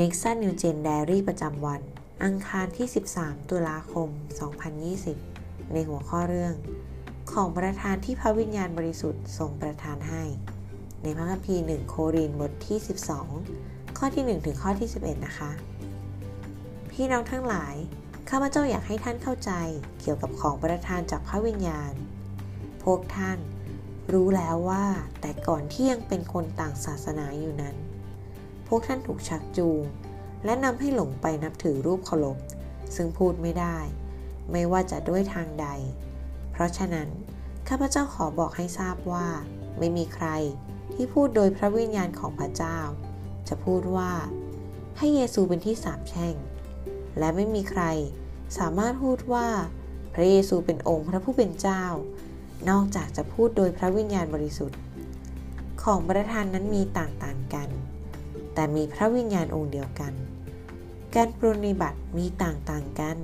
n e x a New Gen Diary ประจำวัน อังคารที่ 13 ตุลาคม 2020 ในหัวข้อเรื่อง ของประธานที่พระวิญญาณบริสุทธิ์ทรงประทานให้ ในพระคัมภีร์ 1 โครินบทที่ 12 ข้อที่ 1 ถึงข้อที่ 11 นะคะ พี่น้องทั้งหลาย ข้าพเจ้าอยากให้ท่านเข้าใจเกี่ยวกับของประทานจากพระวิญญาณ พวกท่านรู้แล้วว่าแต่ก่อนที่ยังเป็นคนต่างศาสนาอยู่นั้น วกท่านถูกชักจูง และนำให้หลงไปนับถือรูปเคารพซึ่งพูดไม่ได้ ไม่ว่าจะด้วยทางใด เพราะฉะนั้น ข้าพเจ้าขอบอกให้ทราบว่า ไม่มีใครที่พูดโดยพระวิญญาณของพระเจ้า จะพูดว่า ให้เยซูเป็นที่สาปแช่ง และไม่มีใครสามารถพูดว่า พระเยซูเป็นองค์พระผู้เป็นเจ้า นอกจากจะพูดโดยพระวิญญาณบริสุทธิ์ ของประธานนั้นมีต่างๆกัน แต่มีพระวิญญาณองค์เดียวกัน การปรนิบัติมีต่างๆกัน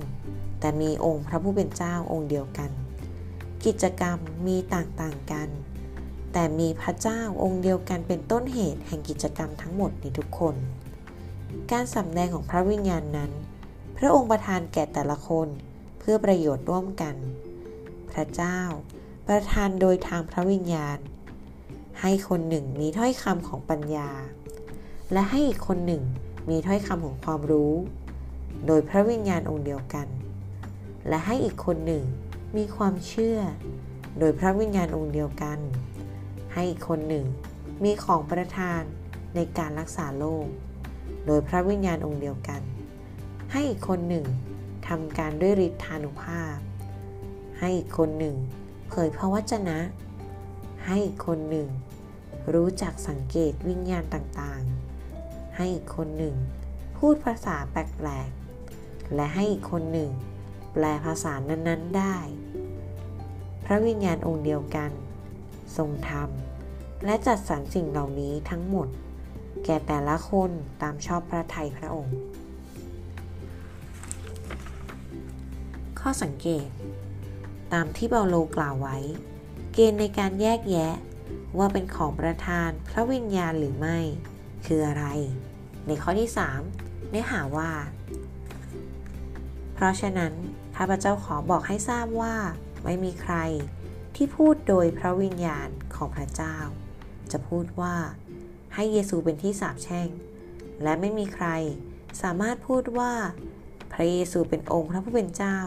แต่มีองค์พระผู้เป็นเจ้าองค์เดียวกัน กิจกรรมมีต่างๆกัน แต่มีพระเจ้าองค์เดียวกันเป็นต้นเหตุแห่งกิจกรรมทั้งหมดในทุกคน การสำแดงของพระวิญญาณนั้น พระองค์ประทานแก่แต่ละคนเพื่อประโยชน์ร่วมกัน พระเจ้าประทานโดยทางพระวิญญาณ ให้คนหนึ่งมีถ้อยคำของปัญญา และให้อีกคนหนึ่งมีถ้อยคำของความรู้ โดยพระวิญญาณองค์เดียวกัน และให้อีกคนหนึ่งมีความเชื่อ โดยพระวิญญาณองค์เดียวกัน ให้อีกคนหนึ่งมีของประทานในการรักษาโรคโดยพระวิญญาณองค์เดียวกัน ให้อีกคนหนึ่งทำการด้วยฤทธานุภาพ ให้อีกคนหนึ่งเผยพระวจนะ ให้อีกคนหนึ่ง รู้จักสังเกตวิญญาณต่างๆ ให้อีกคนหนึ่ง พูดภาษาแปลกๆ และให้อีกคนหนึ่ง แปลภาษานั้นๆได้ พระวิญญาณองค์เดียวกัน ทรงทำและจัดสรรสิ่งเหล่านี้ทั้งหมด แก่แต่ละคนตามชอบพระทัยพระองค์ ข้อสังเกต ตามที่เปาโลกล่าวไว้ เกณฑ์ในการแยกแยะว่าเป็นของประธานพระวิญญาณหรือไม่ คืออะไร ในข้อที่ 3 เนื้อหาว่า เพราะฉะนั้นข้าพเจ้าขอบอกให้ทราบว่าไม่มีใครที่พูดโดยพระวิญญาณของพระเจ้า จะพูดว่าให้เยซูเป็นที่สาปแช่ง และไม่มีใครสามารถพูดว่า พระเยซูเป็นองค์พระผู้เป็นเจ้า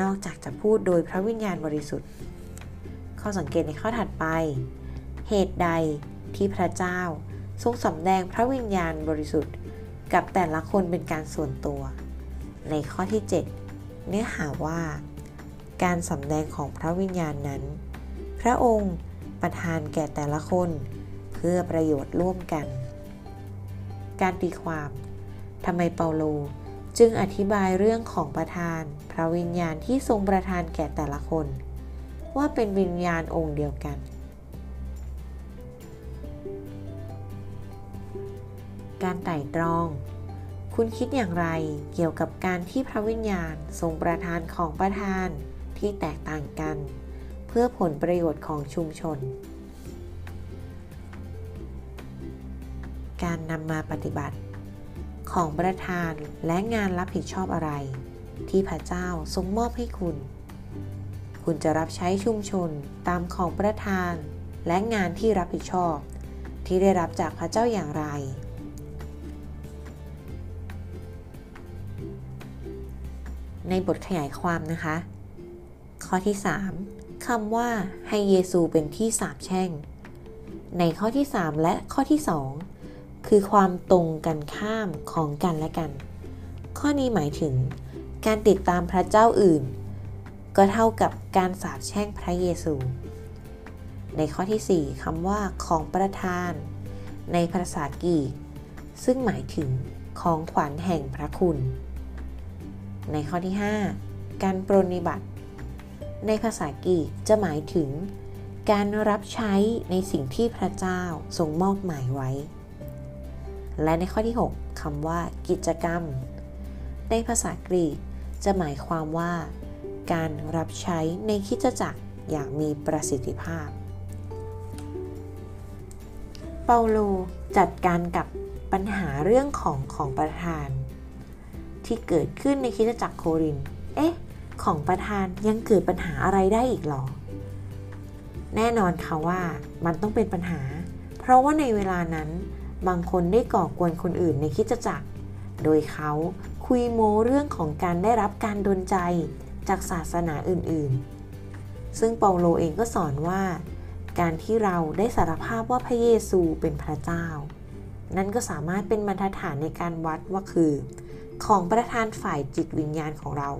นอกจากจะพูดโดยพระวิญญาณบริสุทธิ์ ข้อสังเกตในข้อถัดไป เหตุใดที่พระเจ้า ทรงสำแดงพระวิญญาณบริสุทธิ์ กับแต่ละคนเป็นการส่วนตัว ในข้อที่ 7 เนื้อหาว่า การสำแดงของพระวิญญาณนั้น พระองค์ประทานแก่แต่ละคนเพื่อประโยชน์ร่วมกัน การตีความทำไมเปาโลจึงอธิบายเรื่องของประธาน พระวิญญาณที่ทรงประทานแก่แต่ละคน ว่าเป็นวิญญาณองค์เดียวกัน การไต่ตรอง คุณคิดอย่างไรเกี่ยวกับการที่พระวิญญาณทรงประทานของประธานที่แตกต่างกัน เพื่อผลประโยชน์ของชุมชน การนำมาปฏิบัติ ของประธานและงานรับผิดชอบอะไร ที่พระเจ้าทรงมอบให้คุณ คุณจะรับใช้ชุมชนตามของประธานและงานที่รับผิดชอบที่ได้รับจากพระเจ้าอย่างไร ในบทขยายความนะคะ ข้อที่ 3คำว่าให้เยซูเป็นที่สาบแช่ง ในข้อที่ 3 และข้อที่ 2 คือความตรงกันข้ามของกันและกัน ข้อนี้หมายถึงการติดตามพระเจ้าอื่น ก็เท่ากับการสาบแช่งพระเยซู ในข้อที่ 4คำว่าของประทาน ในภาษากรีกซึ่งหมายถึงของขวัญแห่งพระคุณ ในข้อที่ 5 การปรนิบัติ ในภาษากรีกจะหมายถึง การรับใช้ในสิ่งที่พระเจ้าทรงมอบหมายไว้ และในข้อที่ 6คำว่า กิจกรรม ในภาษากรีกจะหมายความว่า การรับใช้ในคิจจักรอย่างมีประสิทธิภาพ เปาโลจัดการกับปัญหาเรื่องของของประธาน ที่เกิดขึ้นในคริสตจักรโคริน เอ๊ะ ของประธานยังเกิดปัญหาอะไรได้อีกหรอ แน่นอนค่ะว่ามันต้องเป็นปัญหา เพราะว่าในเวลานั้นบางคนได้ก่อกวนคนอื่นในคริสตจักร โดยเขาคุยโมเรื่องของการได้รับการดลใจจากศาสนาอื่นๆ ซึ่งเปาโลเองก็สอนว่า การที่เราได้สารภาพว่าพระเยซูเป็นพระเจ้า นั่นก็สามารถเป็นบรรทัดฐานในการวัดว่าคือ ของประธานฝ่ายจิตวิญญาณของเรา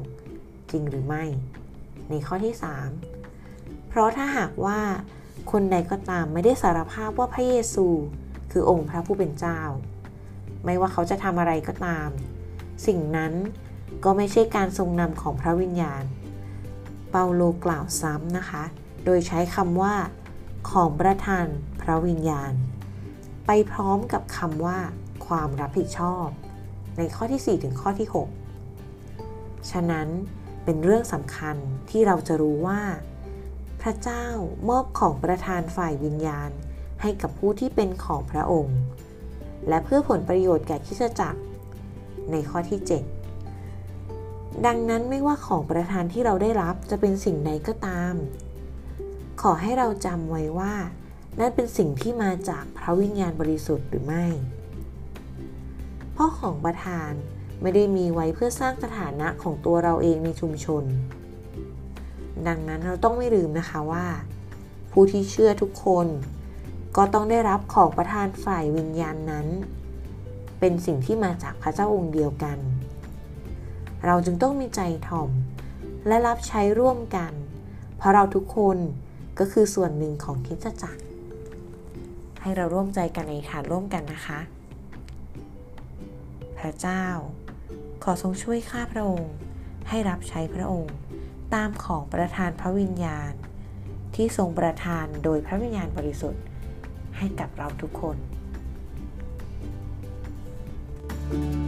จริงหรือไม่ ในข้อที่ 3 เพราะถ้าหากว่าคนใดก็ตามไม่ได้สารภาพว่าพระเยซู คือองค์พระผู้เป็นเจ้า ไม่ว่าเขาจะทำอะไรก็ตาม สิ่งนั้นก็ไม่ใช่การทรงนำของพระวิญญาณ เปาโลกล่าวซ้ำนะคะ โดยใช้คำว่า ของประทานพระวิญญาณ ไปพร้อมกับคำว่า ความรับผิดชอบ ในข้อที่ 4 ถึงข้อที่ 6 ฉะนั้นเป็นเรื่องสำคัญที่เราจะรู้ว่า พระเจ้ามอบของประทานฝ่ายวิญญาณ ให้กับผู้ที่เป็นของพระองค์ และเพื่อผลประโยชน์แก่คริสตจักร ในข้อที่ 7 ดังนั้นไม่ว่าของประทานที่เราได้รับจะเป็นสิ่งใดก็ตาม ขอให้เราจำไว้ว่า นั่นเป็นสิ่งที่มาจากพระวิญญาณบริสุทธิ์หรือไม่พราะของประทานไม่ได้มีไว้เพื่อสร้างสถานะของตัวเราเองในชุมชน ดังนั้นเราต้องไม่ลืมนะคะว่า ผู้ที่เชื่อทุกคน ก็ต้องได้รับของประทานฝ่ายวิญญาณนั้น เป็นสิ่งที่มาจากพระเจ้าองค์เดียวกัน เราจึงต้องมีใจถ่อมและรับใช้ร่วมกัน เพราะเราทุกคนก็คือส่วนหนึ่งของคิดจักร ให้เราร่วมใจกันในฐานร่วมกันนะคะ พระเจ้า ขอทรงช่วยข้าพระองค์ ให้รับใช้พระองค์ ตามของประทานพระวิญญาณ ที่ทรงประทานโดยพระวิญญาณบริสุทธิ์ให้กับเราทุกคน thank you